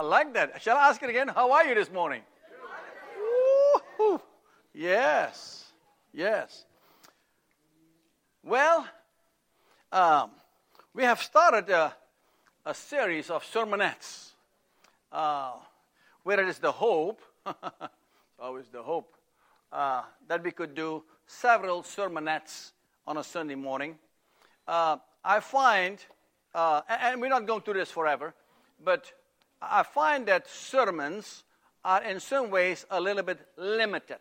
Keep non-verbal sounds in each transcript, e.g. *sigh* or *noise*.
I like that. Shall I ask it again? How are you this morning? Woo-hoo. Yes. Yes. Well, um, we have started a, a series of sermonettes. Uh, where it is the hope, *laughs* always the hope, uh, that we could do several sermonettes on a Sunday morning. Uh, I find, uh, and we're not going to do this forever, but I find that sermons are in some ways a little bit limited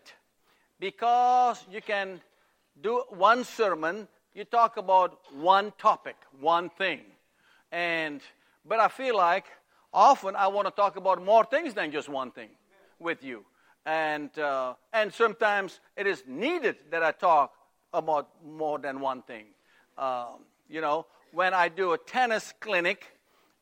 because you can do one sermon, you talk about one topic, one thing. And but I feel like often I want to talk about more things than just one thing with you. And uh, and sometimes it is needed that I talk about more than one thing. Um, you know, when I do a tennis clinic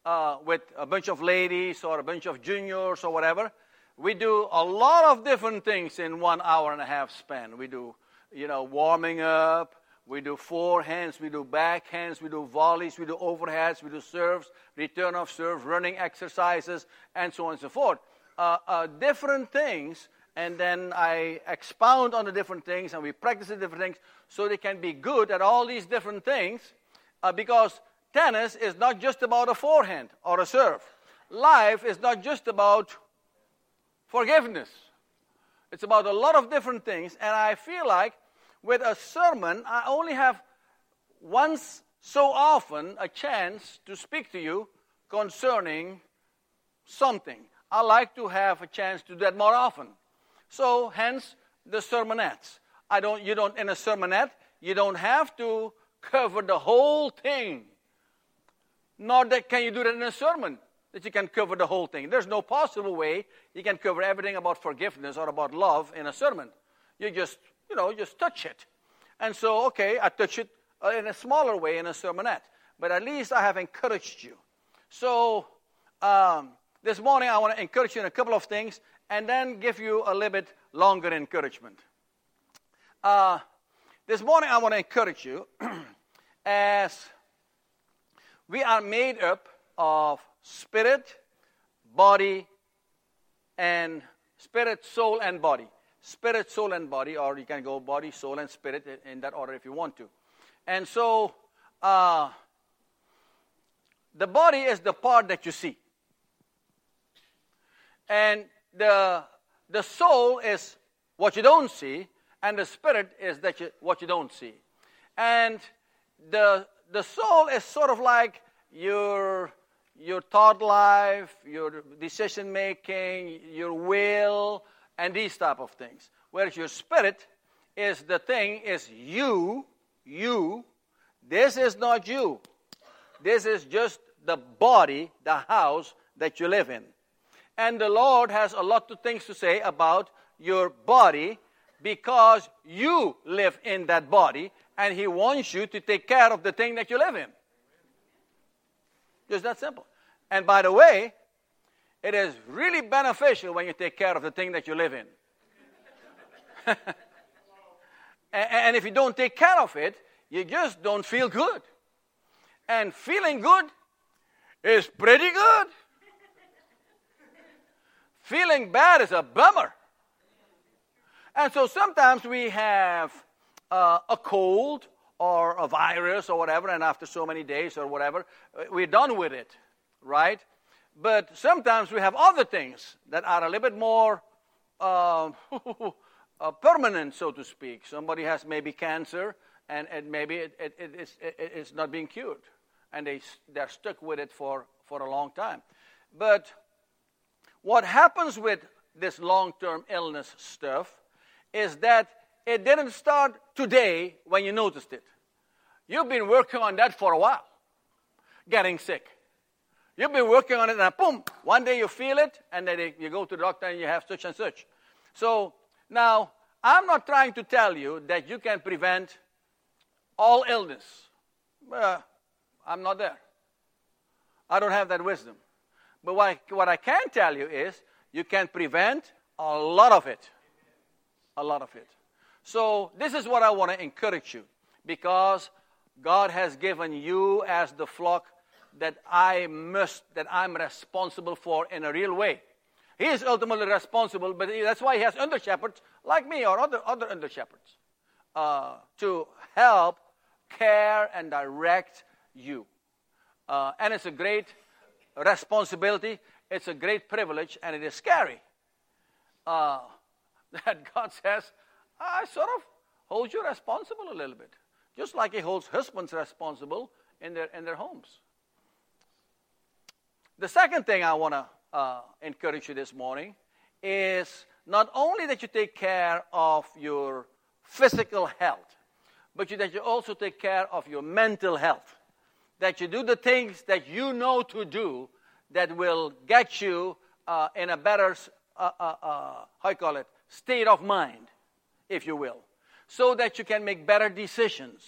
uh, with a bunch of ladies or a bunch of juniors or whatever, we do a lot of different things in one hour and a half span. We do, you know, warming up, we do forehands, we do backhands, we do volleys, we do overheads, we do serves, return of serve, running exercises, and so on and so forth. Uh, uh, different things, and then I expound on the different things, and we practice the different things so they can be good at all these different things. Uh, because tennis is not just about a forehand or a serve. Life is not just about forgiveness. It's about a lot of different things, and I feel like with a sermon, I only have once so often a chance to speak to you concerning something. I like to have a chance to do that more often. So, hence the sermonettes. I don't, you don't, in a sermonette, you don't have to cover the whole thing. Nor that can you do that in a sermon, that you can cover the whole thing. There's no possible way you can cover everything about forgiveness or about love in a sermon. You just you know, just touch it. And so, okay, I touch it uh, in a smaller way in a sermonette, but at least I have encouraged you. So, um, this morning I want to encourage you in a couple of things and then give you a little bit longer encouragement. Uh, this morning I want to encourage you *clears throat* as we are made up of spirit, body, and spirit, soul, and body spirit, soul, and body, or you can go body, soul, and spirit in that order if you want to. And so, uh, the body is the part that you see. And the, the soul is what you don't see, and the spirit is that you, what you don't see. And the, the soul is sort of like your, your thought life, your decision making, your will, and these type of things. Whereas your spirit is the thing is you, you. This is not you. This is just the body, the house that you live in. And the Lord has a lot of things to say about your body because you live in that body and He wants you to take care of the thing that you live in. Just that simple. And by the way, it is really beneficial when you take care of the thing that you live in. *laughs* and if you don't take care of it, you just don't feel good. And feeling good is pretty good. feeling bad is a bummer. And so sometimes we have uh, a cold or a virus or whatever, and after so many days or whatever, uh, we're done with it, right? But sometimes we have other things that are a little bit more uh, *laughs* uh, permanent, so to speak. Somebody has maybe cancer, and, and maybe it, it, it, it's, it's not being cured, and they, they're stuck with it for, for a long time. But what happens with this long term illness stuff is that it didn't start today when you noticed it. You've been working on that for a while, getting sick. You've been working on it, and boom, one day you feel it, and then you go to the doctor and you have such and such. So now, I'm not trying to tell you that you can prevent all illness. Uh, I'm not there. I don't have that wisdom. But what I, what I can tell you is you can prevent a lot of it. A lot of it. So, this is what I want to encourage you because God has given you, as the flock, that I must, that I'm responsible for in a real way. He is ultimately responsible, but that's why he has under shepherds like me or other, other under shepherds uh, to help care and direct you. Uh, and it's a great responsibility, it's a great privilege, and it is scary. Uh, *laughs* that God says, I sort of hold you responsible a little bit, just like He holds husbands responsible in their, in their homes. The second thing I want to uh, encourage you this morning is not only that you take care of your physical health, but you, that you also take care of your mental health. That you do the things that you know to do that will get you uh, in a better, uh, uh, uh, how you call it, state of mind, if you will, so that you can make better decisions.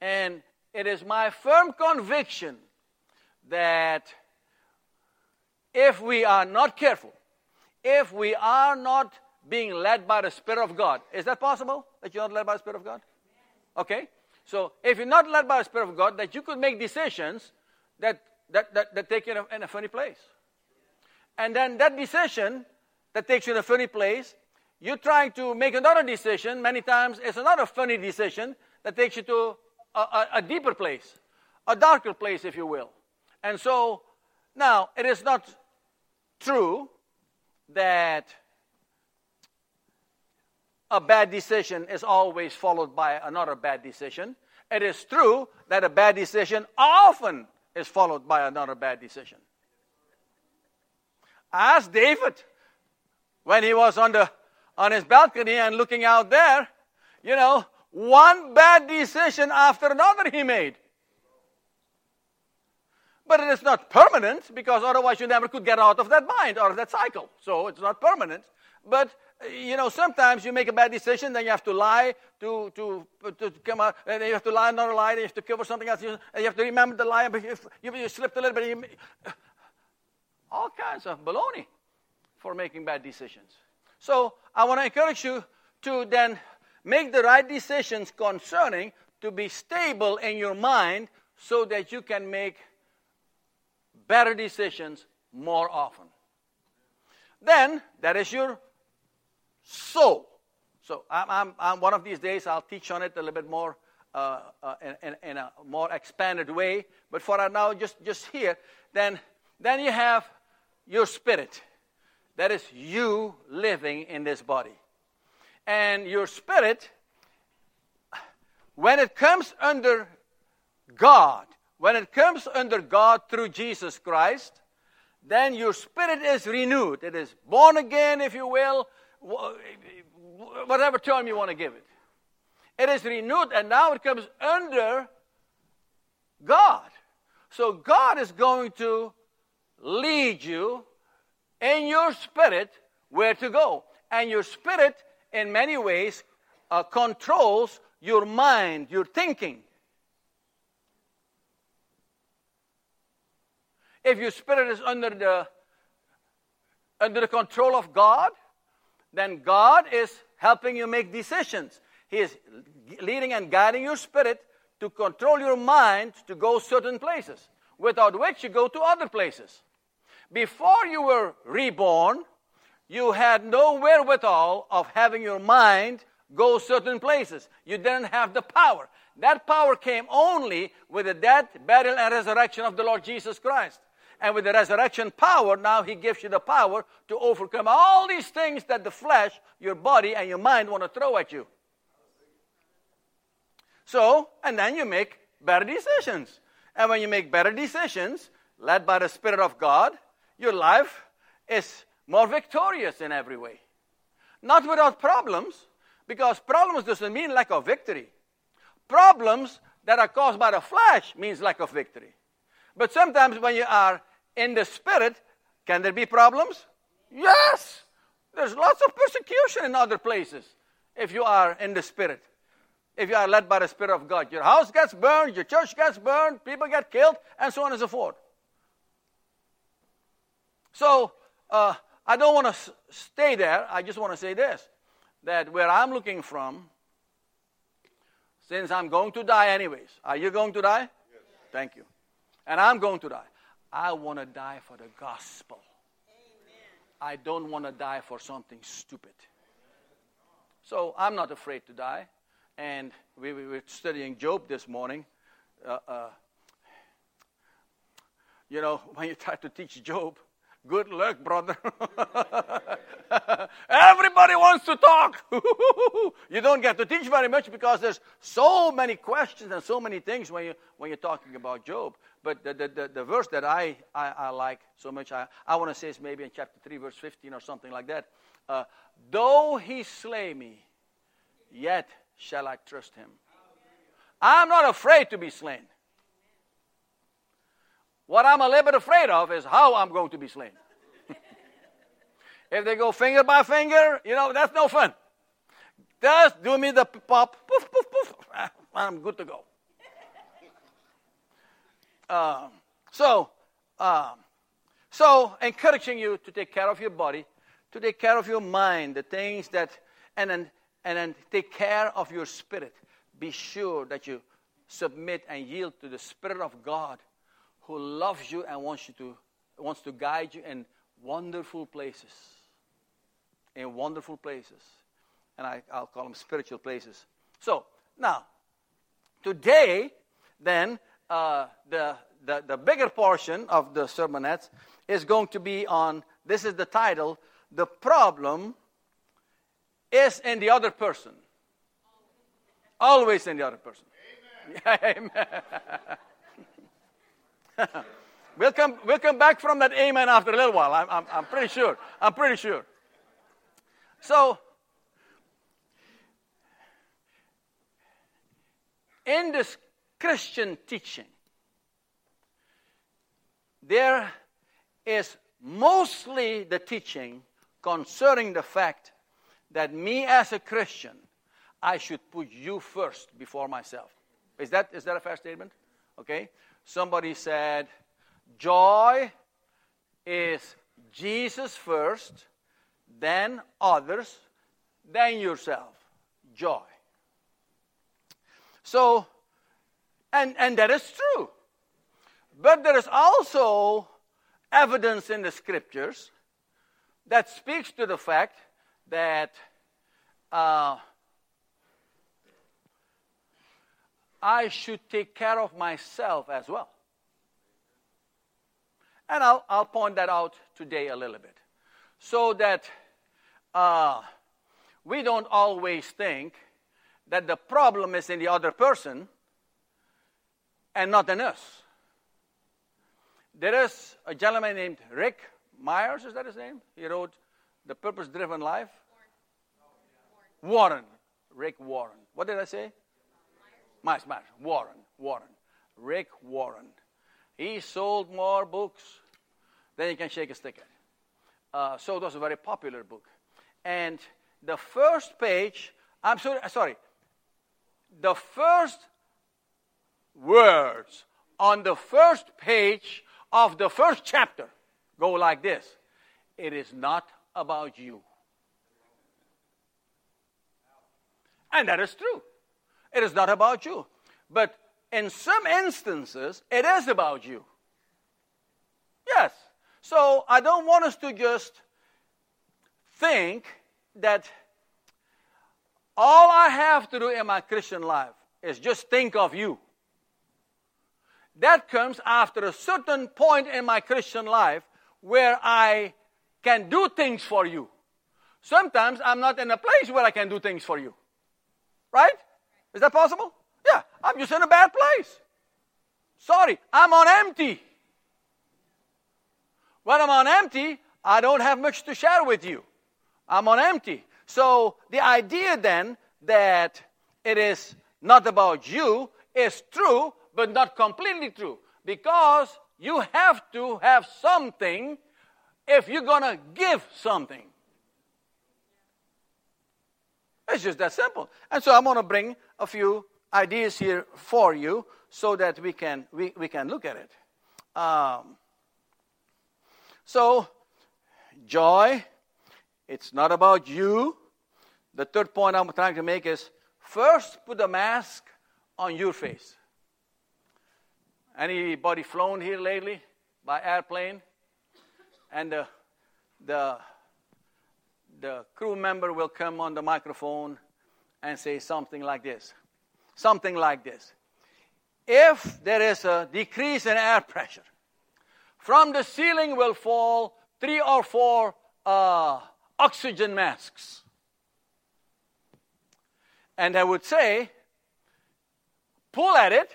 And it is my firm conviction that if we are not careful, if we are not being led by the Spirit of God, is that possible that you're not led by the Spirit of God? Okay? So if you're not led by the Spirit of God, that you could make decisions that, that, that, that take you in a, in a funny place. And then that decision that takes you in a funny place, you're trying to make another decision, many times it's another funny decision that takes you to a, a, a deeper place, a darker place, if you will. And so, now, it is not true that a bad decision is always followed by another bad decision. It is true that a bad decision often is followed by another bad decision. Ask David when he was on, the, on his balcony and looking out there, you know, one bad decision after another he made. But it is not permanent because otherwise you never could get out of that mind or that cycle. So it's not permanent. But you know, sometimes you make a bad decision, then you have to lie to, to, to come out, and you have to lie another lie, then you have to cover something else, and you have to remember the lie, but you, you, you slipped a little bit. You, all kinds of baloney for making bad decisions. So I want to encourage you to then make the right decisions concerning to be stable in your mind so that you can make better decisions more often. Then, that is your soul. So, I'm, I'm, I'm, one of these days I'll teach on it a little bit more uh, uh, in, in, a more expanded way. But for now, just, just here, then, then you have your spirit. That is you living in this body. And your spirit, when it comes under God, when it comes under God through Jesus Christ, then your spirit is renewed. It is born again, if you will, whatever term you want to give it. It is renewed, and now it comes under God. So God is going to lead you in your spirit where to go. And your spirit, in many ways, uh, controls your mind, your thinking. If your spirit is under the under the control of God, then God is helping you make decisions. He is leading and guiding your spirit to control your mind to go certain places, without which you go to other places. Before you were reborn, you had no wherewithal of having your mind go certain places. You didn't have the power. That power came only with the death, burial, and resurrection of the Lord Jesus Christ. And with the resurrection power, now He gives you the power to overcome all these things that the flesh, your body, and your mind want to throw at you. So, and then you make better decisions. And when you make better decisions, led by the Spirit of God, your life is more victorious in every way. Not without problems, because problems doesn't mean lack of victory. Problems that are caused by the flesh means lack of victory. But sometimes when you are in the spirit, can there be problems? Yes. There's lots of persecution in other places if you are in the spirit. If you are led by the Spirit of God, your house gets burned, your church gets burned, people get killed, and so on and so forth. So, uh, I don't want to s- stay there. I just want to say this that where I'm looking from, since I'm going to die anyways, are you going to die? Yes. Thank you. And I'm going to die. I want to die for the gospel. I don't want to die for something stupid. So I'm not afraid to die. And we, we were studying Job this morning. Uh, uh, you know, *laughs* when you try to teach Job, good luck, brother. *laughs* Everybody wants to talk. *laughs* you don't get to teach very much because there's so many questions and so many things when, you, when you're talking about Job. But the, the, the, the verse that I, I, I, like so much, I, I want to say is maybe in chapter 3, verse 15 or something like that. Uh, Though he slay me, yet shall I trust him. I'm not afraid to be slain. What I'm a little bit afraid of is how I'm going to be slain. *laughs* if they go finger by finger, you know, that's no fun. Just do me the pop, poof, poof, poof. *laughs* I'm good to go. *laughs* Um, so, um, so encouraging you to take care of your body, to take care of your mind, the things that, and then, and then take care of your spirit. Be sure that you submit and yield to the Spirit of God who loves you and wants you to wants to guide you in wonderful places. In wonderful places. And I, I'll call them spiritual places. So now, today, then, uh, the, the, the bigger portion of the sermonettes is going to be on this is the title the problem is in the other person. Always in the other person. Amen. *laughs* amen. *laughs* we'll, come, we'll come back from that amen after a little while. I'm, I'm, I'm pretty sure. I'm pretty sure. So, in this Christian teaching, there is mostly the teaching concerning the fact that me as a Christian, I should put you first before myself. Is that, is that a fair statement? Okay. Somebody said, joy is Jesus first, then others, then yourself. Joy. So, and, and that is true. But there is also evidence in the scriptures that speaks to the fact that uh, I should take care of myself as well. And I'll, I'll point that out today a little bit. So that uh, we don't always think that the problem is in the other person and not in us. There is a gentleman named Rick Myers, is that his name? He wrote The Purpose Driven Life. Warren. Warren. Rick Warren. What did I say? Myers. Myers. Warren. Warren. Rick Warren. He sold more books than you can shake a stick at. Uh, so it was a very popular book. And the first page, I'm sorry, sorry, the first words on the first page of the first chapter go like this It is not about you. And that is true. It is not about you. But in some instances, it is about you. Yes. So I don't want us to just think that all I have to do in my Christian life is just think of you. That comes after a certain point in my Christian life where I can do things for you. Sometimes I'm not in a place where I can do things for you. Right? Is that possible? Yeah, I'm just in a bad place. Sorry, I'm on empty. When I'm on empty, I don't have much to share with you. I'm on empty. So the idea then that it is not about you is true, but not completely true. Because you have to have something if you're going to give something. It's just that simple. And so I'm going to bring a few ideas here for you so that we can, we, we can look at it. Um, so, joy, it's not about you. The third point I'm trying to make is first put a mask on your face. Anybody flown here lately by airplane? And the, the, the crew member will come on the microphone and say something like this. Something like this. If there is a decrease in air pressure, from the ceiling will fall three or four uh, oxygen masks. And I would say, pull at it,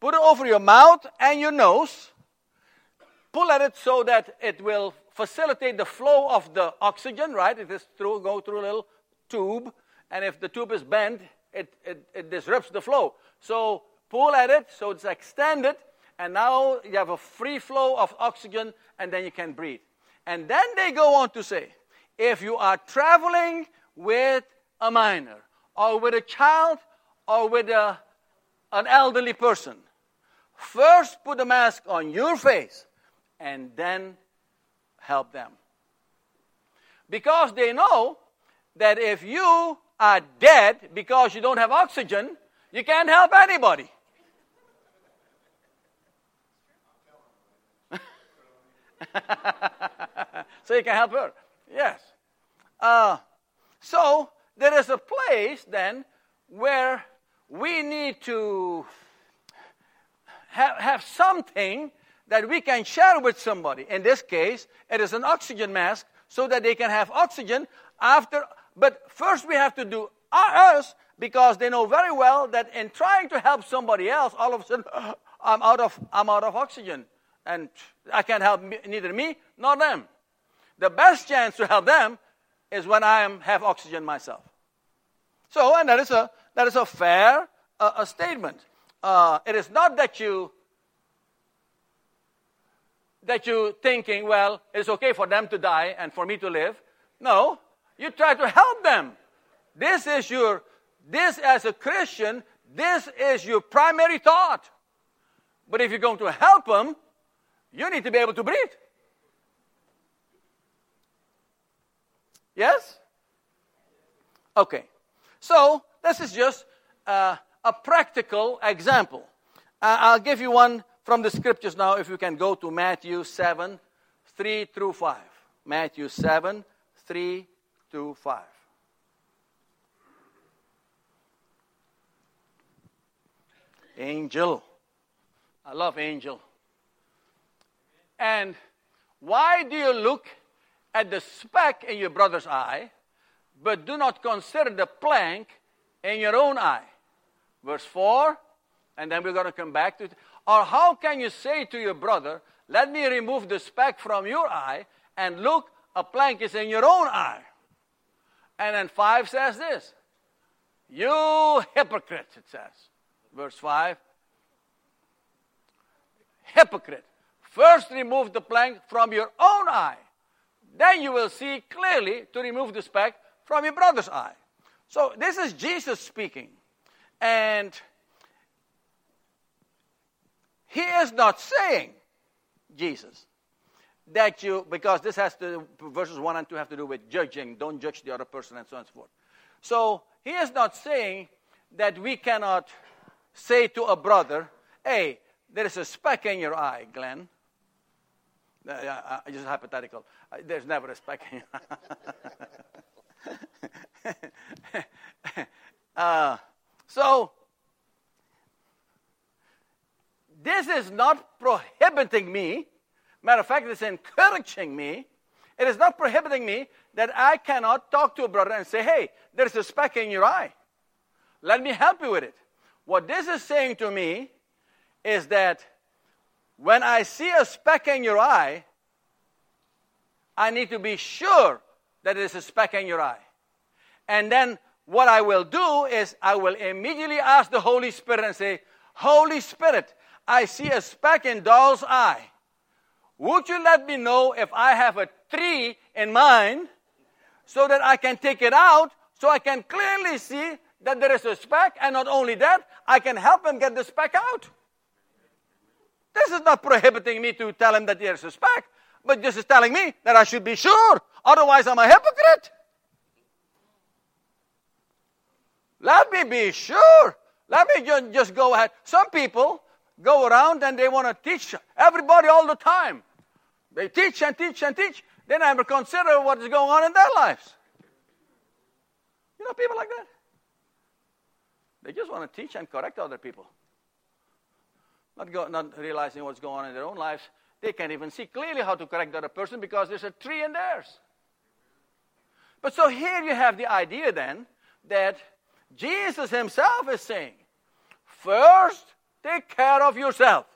put it over your mouth and your nose, pull at it so that it will facilitate the flow of the oxygen, right? It is through, go through a little tube, and if the tube is bent, it, it, it disrupts the flow. So pull at it so it's extended, and now you have a free flow of oxygen, and then you can breathe. And then they go on to say, if you are traveling with a minor, or with a child, or with a, an elderly person, first put the mask on your face, and then help them. Because they know that if you are dead because you don't have oxygen, you can't help anybody. *laughs* so you can help her. Yes. Uh, so there is a place then where we need to have, have something that we can share with somebody. In this case, it is an oxygen mask so that they can have oxygen after. But first, we have to do us because they know very well that in trying to help somebody else, all of a sudden, *gasps* I'm out of, I'm out of oxygen. And I can't help neither me nor them. The best chance to help them is when I am, have oxygen myself. So, and that is a, that is a fair uh, a statement. Uh, it is not that you that you're thinking, well, it's okay for them to die and for me to live. No, you try to help them. This is your, this as a Christian, this is your primary thought. But if you're going to help them, you need to be able to breathe. Yes? Okay. So, this is just uh, a practical example. Uh, I'll give you one from the scriptures now, if you can go to Matthew 7 3 through 5. Matthew 7 3 to 5. Angel. I love angel. And why do you look at the speck in your brother's eye, but do not consider the plank in your own eye? Verse 4, and then we're going to come back to it. Or how can you say to your brother, Let me remove the speck from your eye, and look, a plank is in your own eye? And then 5 says this You hypocrite, it says. Verse 5 Hypocrite. First remove the plank from your own eye. Then you will see clearly to remove the speck from your brother's eye. So this is Jesus speaking. And he is not saying, Jesus, that you, because this has to, verses 1 and 2 have to do with judging, don't judge the other person, and so on and so forth. So, he is not saying that we cannot say to a brother, hey, there is a speck in your eye, Glenn. Uh, uh, just hypothetical. Uh, there's never a speck in your eye. *laughs* uh, so, this is not prohibiting me. Matter of fact, it's encouraging me. It is not prohibiting me that I cannot talk to a brother and say, hey, there's a speck in your eye. Let me help you with it. What this is saying to me is that when I see a speck in your eye, I need to be sure that it is a speck in your eye. And then what I will do is I will immediately ask the Holy Spirit and say, Holy Spirit, I see a speck in Doll's eye. Would you let me know if I have a tree in mine so that I can take it out so I can clearly see that there is a speck and not only that, I can help him get the speck out. This is not prohibiting me to tell him that there's a speck, but this is telling me that I should be sure. Otherwise, I'm a hypocrite. Let me be sure. Let me just go ahead. Some people go around and they want to teach everybody all the time. They teach and teach and teach. They never consider what is going on in their lives. You know people like that? They just want to teach and correct other people. Not, go, not realizing what's going on in their own lives. They can't even see clearly how to correct the other person because there's a tree in theirs. But so here you have the idea then that Jesus himself is saying, first take care of yourself.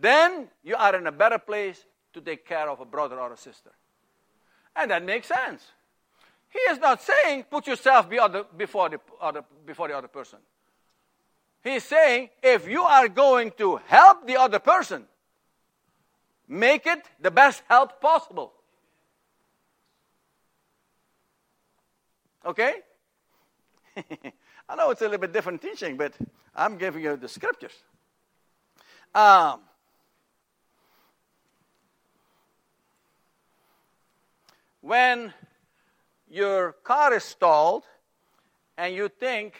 Then you are in a better place to take care of a brother or a sister. And that makes sense. He is not saying put yourself before the other, before the other person. He's saying if you are going to help the other person, make it the best help possible. Okay? *laughs* I know it's a little bit different teaching, but I'm giving you the scriptures. Um, when your car is stalled and you think,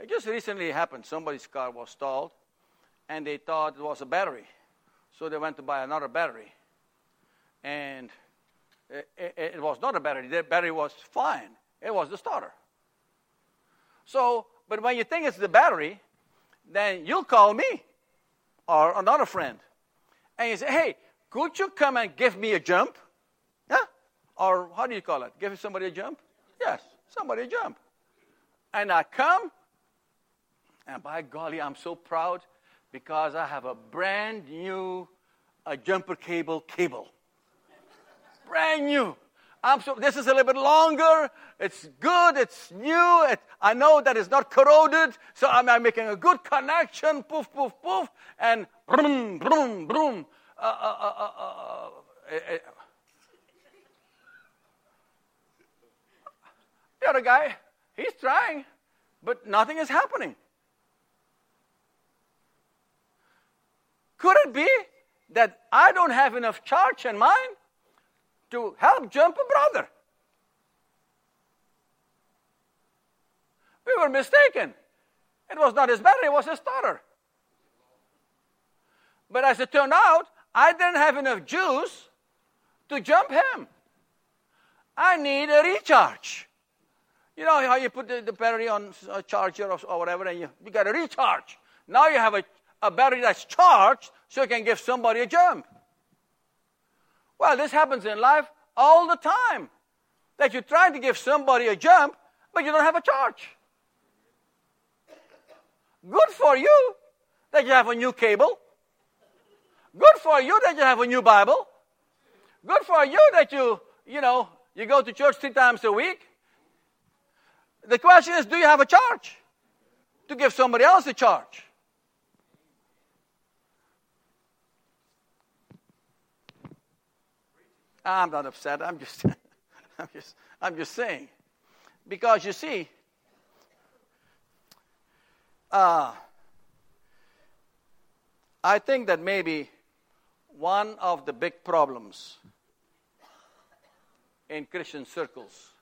it just recently happened, somebody's car was stalled and they thought it was a battery. So they went to buy another battery. And it, it, it was not a battery, the battery was fine, it was the starter. So, but when you think it's the battery, then you'll call me or another friend. And you say, hey, could you come and give me a jump? Yeah? Or how do you call it? Give somebody a jump? Yes, somebody a jump. And I come, and by golly, I'm so proud because I have a brand new a jumper cable cable. brand new. So, this is a little bit longer. It's good. It's new. It, I know that it's not corroded. So I'm, I'm, making a good connection. Poof, poof, poof. And boom, boom, boom. The other guy, he's trying, but nothing is happening. Could it be that I don't have enough charge in mine to help jump a brother? We were mistaken. It was not his battery, it was his starter. But as it turned out, I didn't have enough juice to jump him. I need a recharge. You know how you put the, the battery on a charger or, or whatever, and you, you got to recharge. Now you have a, a battery that's charged so you can give somebody a jump. Well, this happens in life all the time. That you're trying to give somebody a jump, but you don't have a charge. Good for you that you have a new cable. Good for you that you have a new Bible. Good for you that you, you know, you go to church three times a week. The question is do you have a charge to give somebody else a charge? I'm not upset. I'm just, *laughs* I'm just, I'm just saying. Because you see, uh, I think that maybe one of the big problems in Christian circles,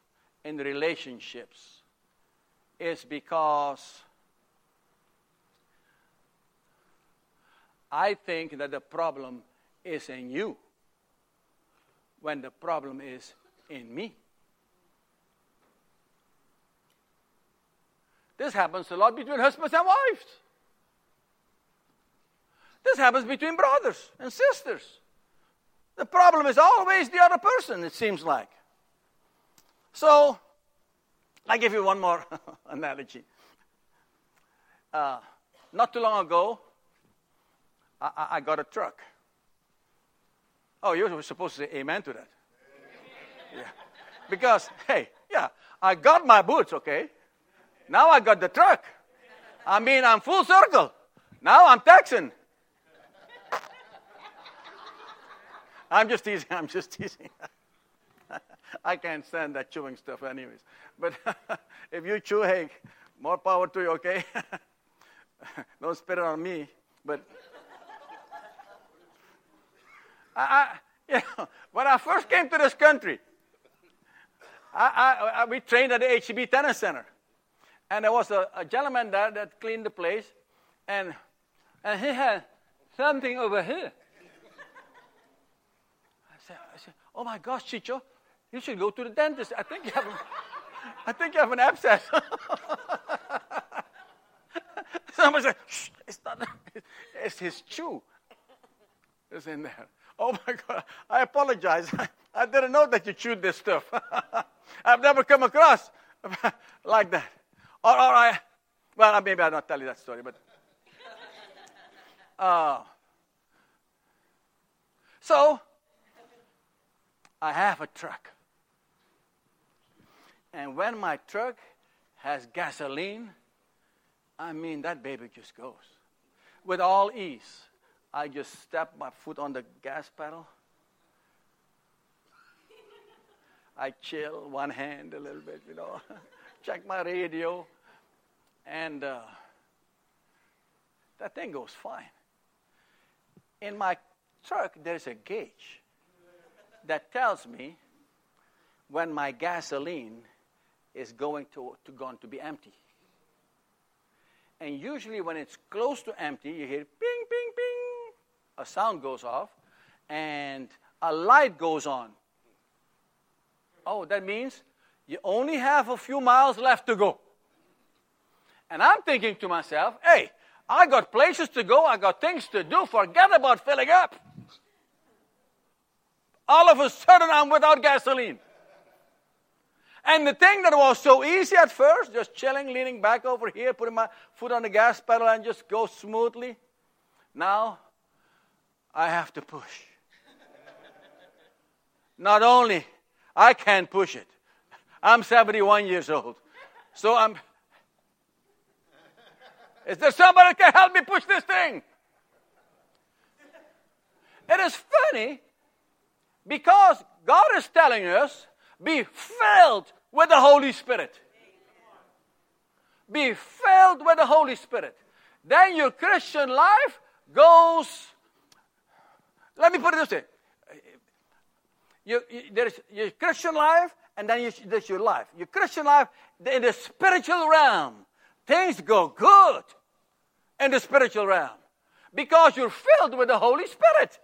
in relationships, is because I think that the problem is in you when the problem is in me. This happens a lot between husbands and wives. This happens between brothers and sisters. The problem is always the other person, it seems like. So, I give you one more *laughs* analogy. Uh, not too long ago, I, I, got a truck. Oh, you're supposed to say amen to that. Yeah. Because, hey, yeah, I got my boots, okay? Now I got the truck. I mean, I'm full circle. Now I'm Texan. I'm just teasing, I'm just teasing. *laughs* I can't stand that chewing stuff, anyways. But *laughs* if you chew, hey, more power to you, okay? *laughs* Don't spit it on me. But I, *laughs* you know, when I first came to this country, I, I, we trained at the HEB Tennis Center. And there was a, a gentleman there that cleaned the place. And, and he had something over here. I said, I said, oh my gosh, Chicho, you should go to the dentist. I think you have, I think you have an abscess. *laughs* Somebody said, Shh, it's not, it's his chew. It's in there. Oh my God, I apologize. *laughs* I didn't know that you chewed this stuff. *laughs* I've never come across *laughs* like that. Or, or I, well, maybe I'll not tell you that story, but. Uh, so, I have a truck. And when my truck has gasoline, I mean, that baby just goes. With all ease, I just step my foot on the gas pedal. I chill one hand a little bit, you know, *laughs* check my radio, and uh, that thing goes fine. In my truck, there's a gauge that tells me when my gasoline is going to, to going to be empty. And usually, when it's close to empty, you hear ping, ping, ping. A sound goes off, and a light goes on. Oh, that means you only have a few miles left to go. And I'm thinking to myself, hey, I got places to go, I got things to do, forget about filling up. All of a sudden, I'm without gasoline. And the thing that was so easy at first, just chilling, leaning back over here, putting my foot on the gas pedal and just go smoothly, now I have to push. Not only I can't push it, I'm 71 years old. So I'm. Is there somebody can help me push this thing? It is funny because God is telling us be filled with the Holy Spirit. Be filled with the Holy Spirit. Then your Christian life goes. Let me put it this way. You, you, there's your Christian life, and then you, there's your life. Your Christian life, in the spiritual realm, things go good in the spiritual realm because you're filled with the Holy Spirit.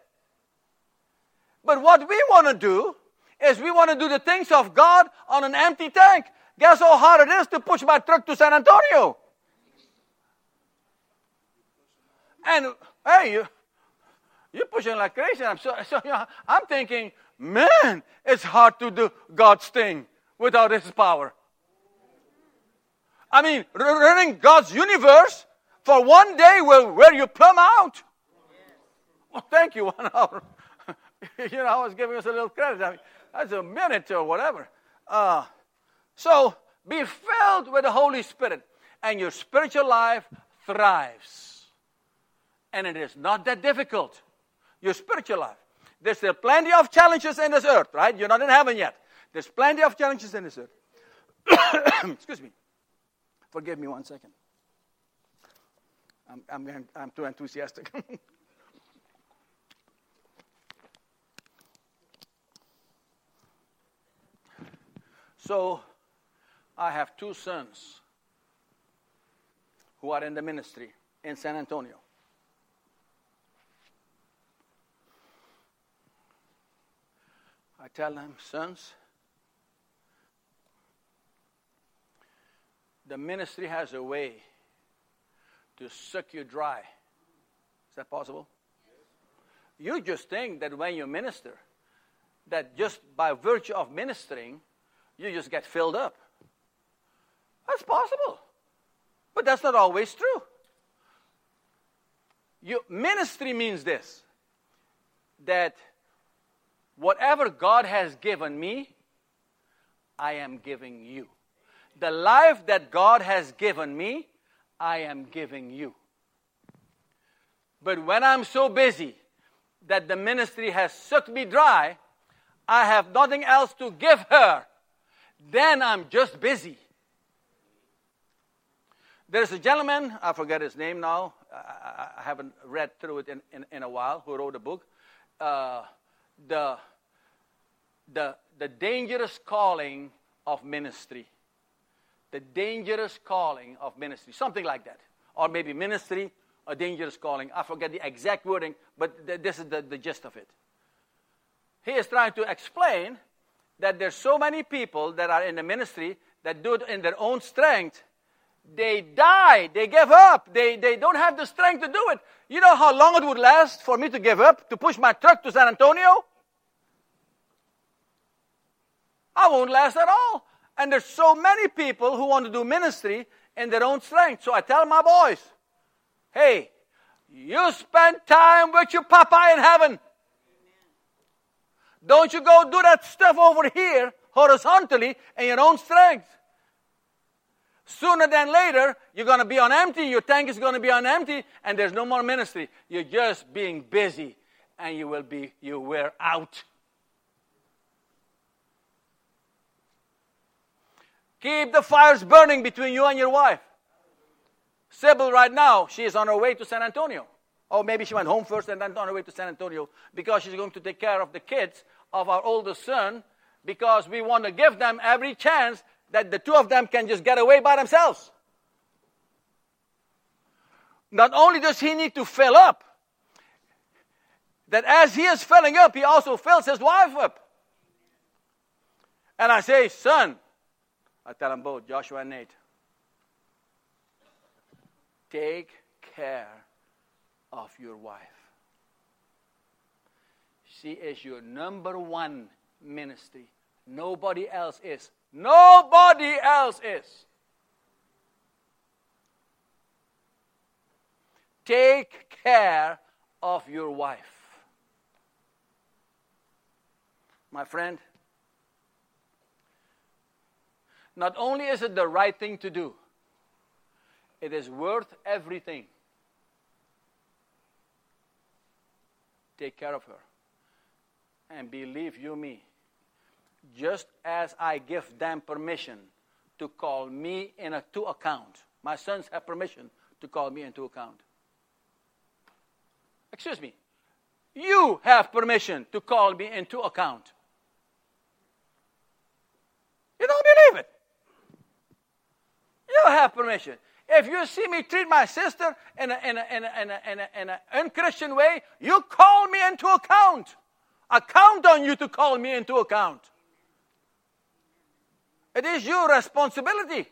But what we want to do is we want to do the things of God on an empty tank. Guess how hard it is to push my truck to San Antonio? And hey, you, you're pushing like crazy. I'm so, so you know, I'm thinking, man, it's hard to do God's thing without His power. I mean, running God's universe for one day will wear you plumb out. Well, thank you, *laughs* one hour. you know, I was giving us a little credit. I mean, that's a minute or whatever. Uh, so be filled with the Holy Spirit, and your spiritual life thrives. And it is not that difficult. Your spiritual life. There's still plenty of challenges in this earth, right? You're not in heaven yet. There's plenty of challenges in this earth. *coughs* Excuse me. Forgive me one second. I'm, I'm, I'm too enthusiastic. *laughs* So I have two sons who are in the ministry in San Antonio. I tell them, sons, the ministry has a way to suck you dry. Is that possible? You just think that when you minister, that just by virtue of ministering, you just get filled up. That's possible. But that's not always true. You, ministry means this that whatever God has given me, I am giving you. The life that God has given me, I am giving you. But when I'm so busy that the ministry has sucked me dry, I have nothing else to give her then I'm just busy. There's a gentleman, I forget his name now, I, I haven't read through it in, in, in, a while, who wrote a book. Uh, the, the, the dangerous calling of ministry. The dangerous calling of ministry, something like that. Or maybe ministry a dangerous calling. I forget the exact wording, but th- this is the, the gist of it. He is trying to explain that there's so many people that are in the ministry that do it in their own strength. They die, they give up, they, they don't have the strength to do it. You know how long it would last for me to give up, to push my truck to San Antonio? I won't last at all. And there's so many people who want to do ministry in their own strength. So I tell my boys, hey, you spend time with your papa in heaven. Don't you go do that stuff over here horizontally in your own strength. Sooner than later, you're going to be on empty. Your tank is going to be on empty, and there's no more ministry. You're just being busy, and you will be you wear out. Keep the fires burning between you and your wife. Sybil, right now, she is on her way to San Antonio. Or maybe she went home first and then on her way to San Antonio because she's going to take care of the kids of our oldest son because we want to give them every chance that the two of them can just get away by themselves. Not only does he need to fill up, that as he is filling up, he also fills his wife up. And I say, son, I tell them both, Joshua and Nate, take care of your wife. She is your number one ministry. Nobody else is. Nobody else is. Take care of your wife. My friend, not only is it the right thing to do, it is worth everything. Take care of her. And believe you me, just as I give them permission to call me in a to account, my sons have permission to call me into account. Excuse me. You have permission to call me into account. You don't believe it. You have permission. If you see me treat my sister in an in a, in a, in a, in a, in a unchristian way, you call me into account. I count on you to call me into account. It is your responsibility.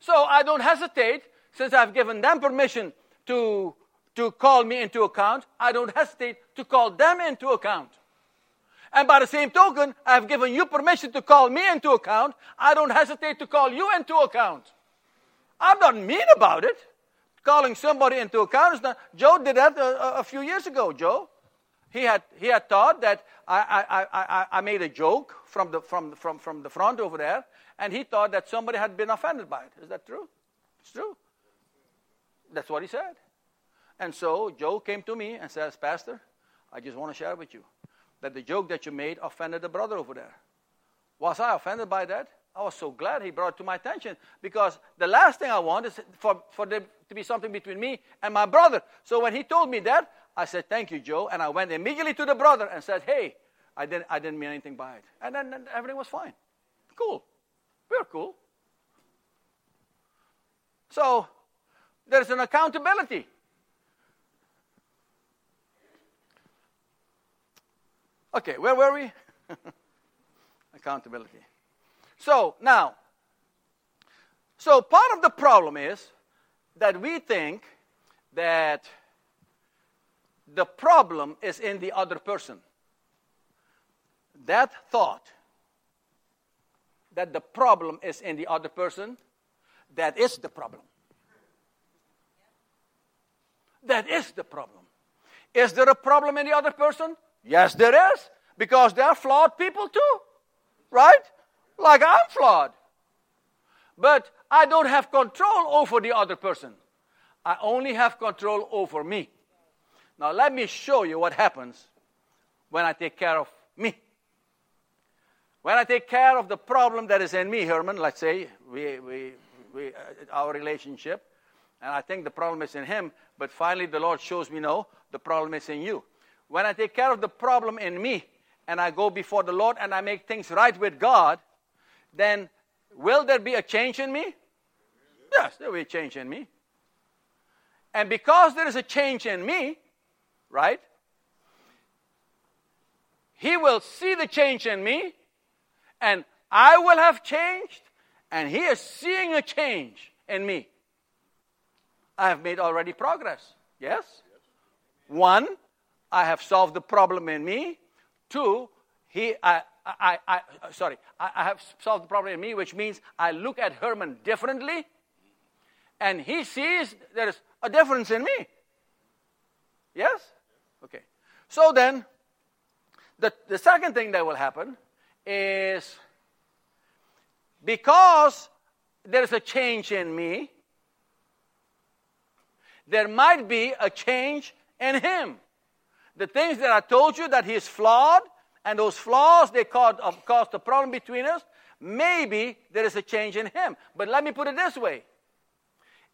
So I don't hesitate, since I've given them permission to, to call me into account, I don't hesitate to call them into account. And by the same token, I've given you permission to call me into account. I don't hesitate to call you into account. I'm not mean about it. Calling somebody into account is not. Joe did that a, a few years ago, Joe. He had, he had thought that I, I, I, I made a joke from the, from, from, from the front over there, and he thought that somebody had been offended by it. Is that true? It's true. That's what he said. And so Joe came to me and says, Pastor, I just want to share with you that the joke that you made offended the brother over there. Was I offended by that? I was so glad he brought it to my attention because the last thing I want is for, for there to be something between me and my brother. So when he told me that, I said, Thank you, Joe. And I went immediately to the brother and said, Hey, I didn't, I didn't mean anything by it. And then, everything was fine. Cool. We are cool. So there's an accountability. Okay, where were we? *laughs* Accountability. So now, so part of the problem is that we think that the problem is in the other person. That thought that the problem is in the other person, that is the problem. That is the problem. Is there a problem in the other person? Yes, there is. Because they're flawed people too. Right? Like I'm flawed. But I don't have control over the other person. I only have control over me. Now, let me show you what happens when I take care of me. When I take care of the problem that is in me, Herman, let's say, we, we, we, uh, our relationship, and I think the problem is in him, but finally the Lord shows me no, the problem is in you. When I take care of the problem in me and I go before the Lord and I make things right with God, then will there be a change in me? Yes, there will be a change in me. And because there is a change in me, right? He will see the change in me, and I will have changed, and he is seeing a change in me. I have made already progress. Yes? One, I have solved the problem in me. Two, he, I, I, I, sorry, I, I have solved the problem in me, which means I look at Herman differently, and he sees there is a difference in me. Yes? Okay. So then, the, the second thing that will happen is because there is a change in me, there might be a change in him. The things that I told you that he's flawed, and those flaws they caused, uh, caused the problem between us, maybe there is a change in him. But let me put it this way.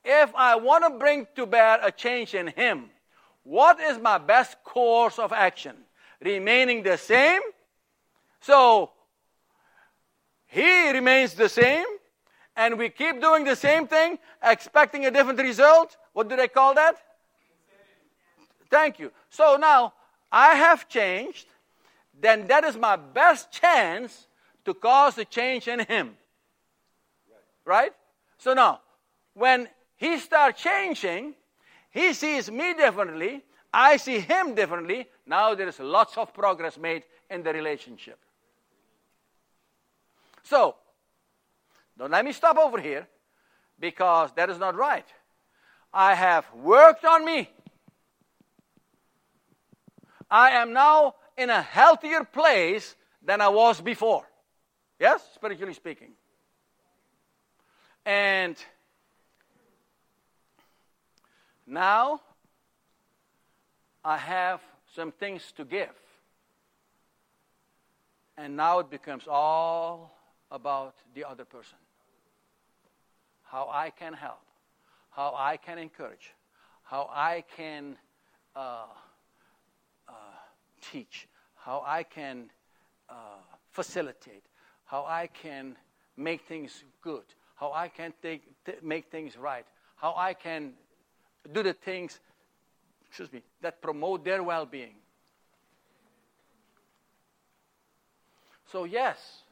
If I want to bring to bear a change in him, what is my best course of action? Remaining the same? So, he remains the same, and we keep doing the same thing, expecting a different result. What do they call that? Thank you. So now I have changed, then that is my best chance to cause a change in him. Right? So now, when he starts changing, he sees me differently, I see him differently. Now there is lots of progress made in the relationship. So, don't let me stop over here because that is not right. I have worked on me. I am now in a healthier place than I was before. Yes, spiritually speaking. And now I have some things to give. And now it becomes all about the other person. How I can help, how I can encourage, how I can uh, teach, how I can uh, facilitate, how I can make things good, how I can make things right, how I can do the things, excuse me, that promote their well being. So, yes,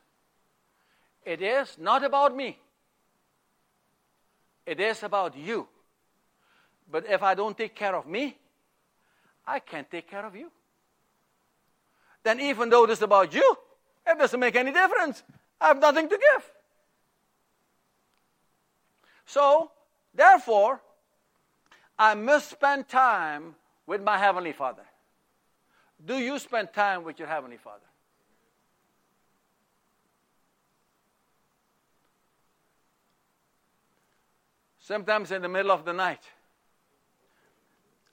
it is not about me, it is about you. But if I don't take care of me, I can't take care of you. Then, even though this is about you, it doesn't make any difference. I have nothing to give. So, therefore, I must spend time with my Heavenly Father. Do you spend time with your Heavenly Father? Sometimes in the middle of the night,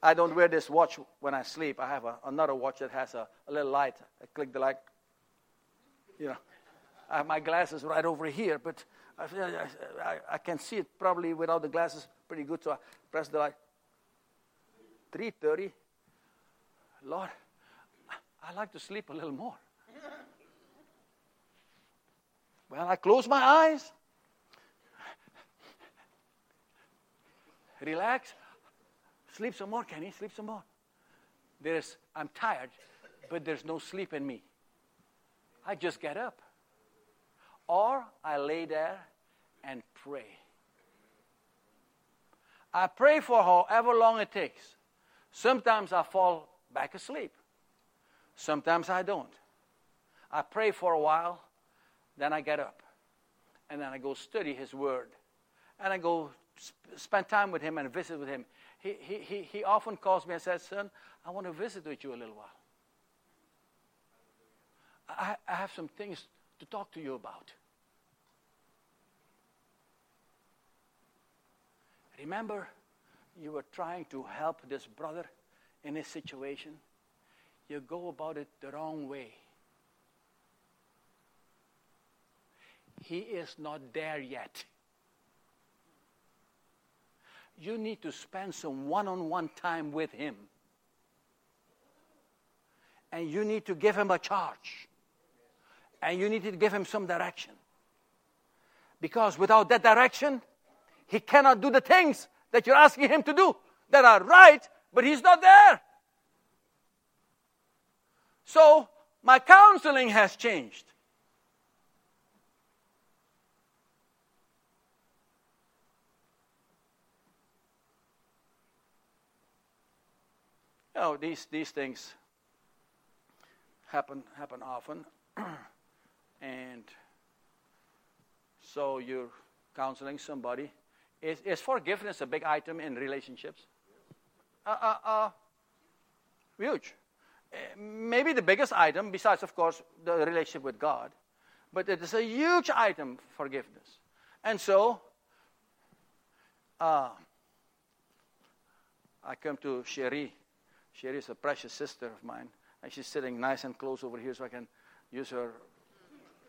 I don't wear this watch when I sleep. I have a, another watch that has a, a little light. I click the light. You know, I have my glasses right over here, but I, I, I can see it probably without the glasses pretty good. So I press the light. 3.30, Lord, I like to sleep a little more. Well, I close my eyes, relax, sleep some more, can Kenny, sleep some more. There's, I'm tired, but there's no sleep in me. I just get up. Or I lay there and pray. I pray for however long it takes. Sometimes I fall back asleep. Sometimes I don't. I pray for a while, then I get up. And then I go study His Word. And I go sp- spend time with Him and visit with Him. He, he, he, he often calls me and says, Son, I want to visit with you a little while. I, I have some things to talk to you about. Remember, you were trying to help this brother in his situation, you go about it the wrong way. He is not there yet. You need to spend some one on one time with him. And you need to give him a charge. And you need to give him some direction. Because without that direction, he cannot do the things that you're asking him to do that are right, but he's not there. So my counseling has changed. You know, these, these things happen happen often. *clears throat* and so you're counseling somebody. Is, is forgiveness a big item in relationships? Uh, uh, uh, huge. Uh, maybe the biggest item, besides, of course, the relationship with God. But it is a huge item, forgiveness. And so, uh, I come to Cherie. Cherie is a precious sister of mine. And she's sitting nice and close over here so I can use her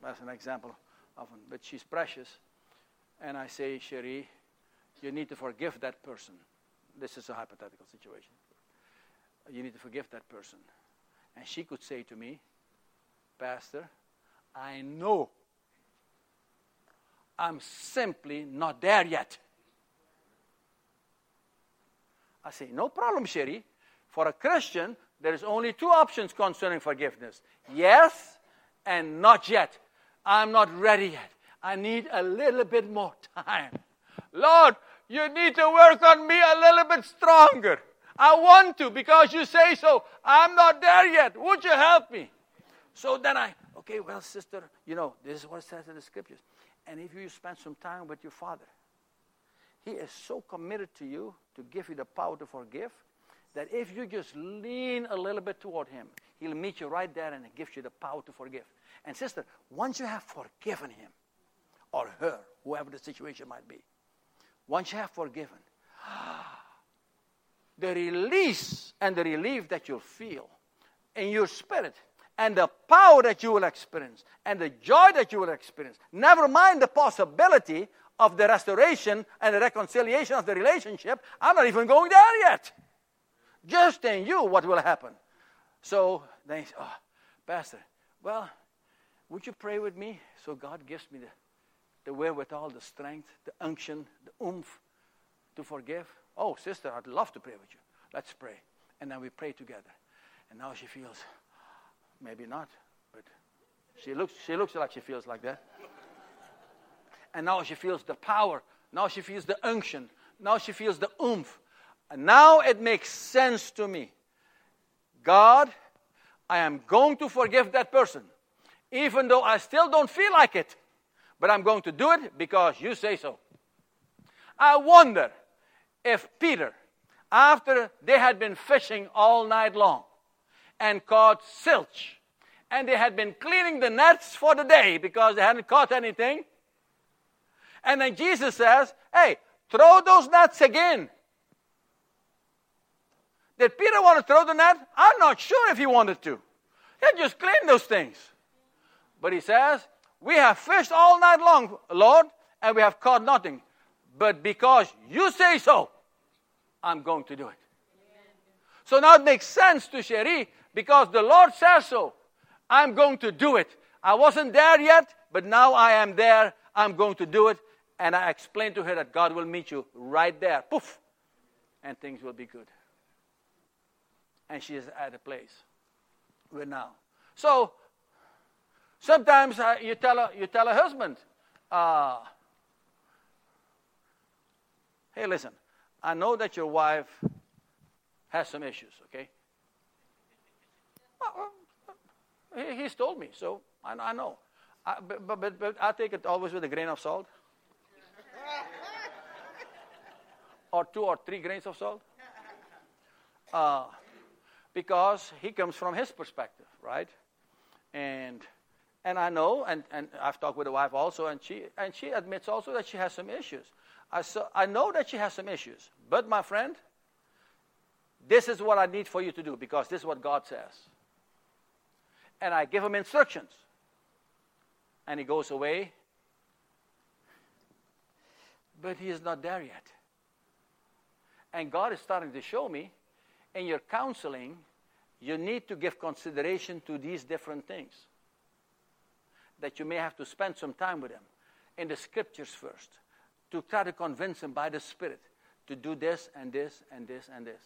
as an example often. But she's precious. And I say, Cherie, you need to forgive that person. This is a hypothetical situation. You need to forgive that person. And she could say to me, Pastor, I know I'm simply not there yet. I say, no problem, Cherie. For a Christian, there is only two options concerning forgiveness yes and not yet. I'm not ready yet. I need a little bit more time. Lord, you need to work on me a little bit stronger. I want to because you say so. I'm not there yet. Would you help me? So then I, okay, well, sister, you know, this is what it says in the scriptures. And if you spend some time with your father, he is so committed to you to give you the power to forgive that if you just lean a little bit toward him, he'll meet you right there and he gives you the power to forgive. And sister, once you have forgiven him or her, whoever the situation might be, once you have forgiven, *gasps* the release and the relief that you'll feel in your spirit and the power that you will experience and the joy that you will experience, never mind the possibility of the restoration and the reconciliation of the relationship, I'm not even going there yet. Just in you, what will happen? So they say, Oh, Pastor, well, would you pray with me so God gives me the, the wherewithal, the strength, the unction, the oomph to forgive? Oh, sister, I'd love to pray with you. Let's pray. And then we pray together. And now she feels, maybe not, but she looks, she looks like she feels like that. And now she feels the power. Now she feels the unction. Now she feels the oomph. And now it makes sense to me. God, I am going to forgive that person, even though I still don't feel like it. But I'm going to do it because you say so. I wonder if Peter, after they had been fishing all night long and caught silch, and they had been cleaning the nets for the day because they hadn't caught anything, and then Jesus says, Hey, throw those nets again. Did Peter want to throw the net? I'm not sure if he wanted to. He just cleaned those things. But he says, We have fished all night long, Lord, and we have caught nothing. But because you say so, I'm going to do it. So now it makes sense to Cherie because the Lord says so. I'm going to do it. I wasn't there yet, but now I am there. I'm going to do it. And I explained to her that God will meet you right there. Poof. And things will be good and she is at a place where now. So sometimes uh, you tell a, you tell a husband, uh, "Hey, listen, I know that your wife has some issues. Okay, well, he, he's told me, so I, I know. I, but, but, but I take it always with a grain of salt, *laughs* or two or three grains of salt." Uh, because he comes from his perspective, right? And and I know, and, and I've talked with the wife also, and she and she admits also that she has some issues. I so I know that she has some issues, but my friend, this is what I need for you to do because this is what God says. And I give him instructions. And he goes away. But he is not there yet. And God is starting to show me in your counseling you need to give consideration to these different things. That you may have to spend some time with them. In the scriptures first. to try to convince him by the Spirit to do this and this and this and this.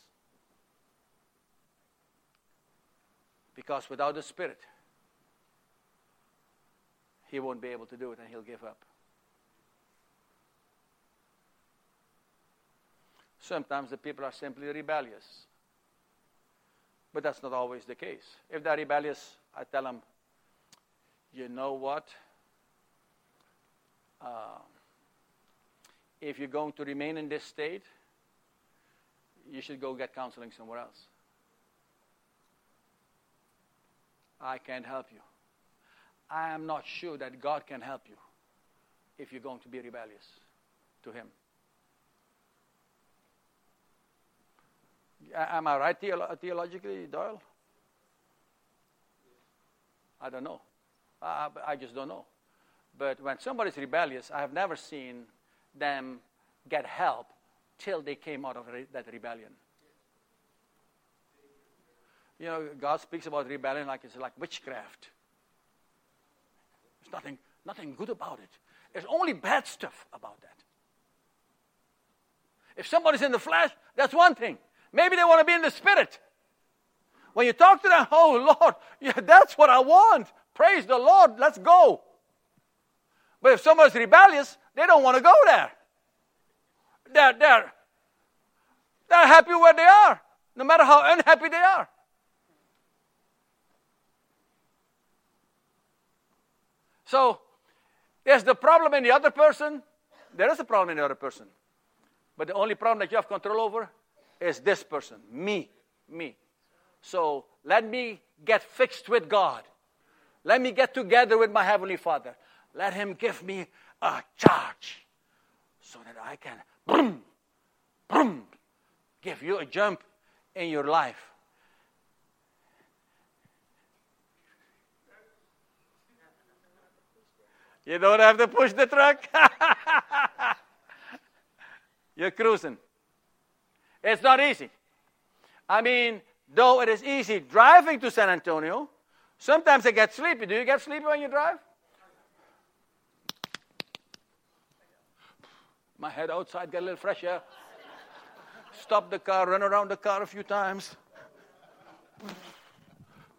Because without the Spirit, he won't be able to do it and he'll give up. Sometimes the people are simply rebellious. But that's not always the case. If they're rebellious, I tell them, you know what? Uh, if you're going to remain in this state, you should go get counseling somewhere else. I can't help you. I am not sure that God can help you if you're going to be rebellious to Him. Am I right theolo- theologically, Doyle? I don't know. I, I just don't know. But when somebody's rebellious, I have never seen them get help till they came out of re- that rebellion. You know, God speaks about rebellion like it's like witchcraft. There's nothing, nothing good about it. There's only bad stuff about that. If somebody's in the flesh, that's one thing. Maybe they want to be in the spirit. When you talk to them, *laughs* oh Lord, yeah, that's what I want. Praise the Lord, let's go. But if someone's rebellious, they don't want to go there. They're, they're, they're happy where they are, no matter how unhappy they are. So, there's the problem in the other person. There is a problem in the other person. But the only problem that you have control over is this person, me, me. So let me get fixed with God. Let me get together with my Heavenly Father. Let Him give me a charge so that I can boom, boom, give you a jump in your life. You don't have to push the truck. *laughs* You're cruising. It's not easy. I mean, though it is easy driving to San Antonio, sometimes I get sleepy. Do you get sleepy when you drive? My head outside, get a little fresh air. Stop the car, run around the car a few times.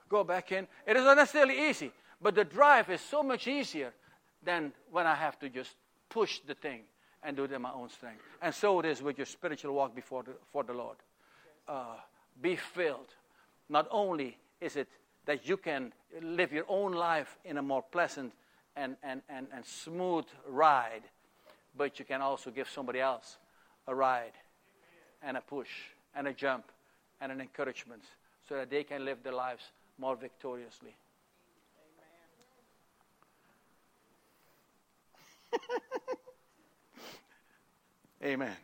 Go back in. It is not necessarily easy, but the drive is so much easier than when I have to just push the thing and do it in my own strength. And so it is with your spiritual walk before the, for the Lord. Uh, be filled. Not only is it that you can live your own life in a more pleasant and, and, and, and smooth ride, but you can also give somebody else a ride and a push and a jump and an encouragement so that they can live their lives more victoriously. *laughs* *laughs* Amen.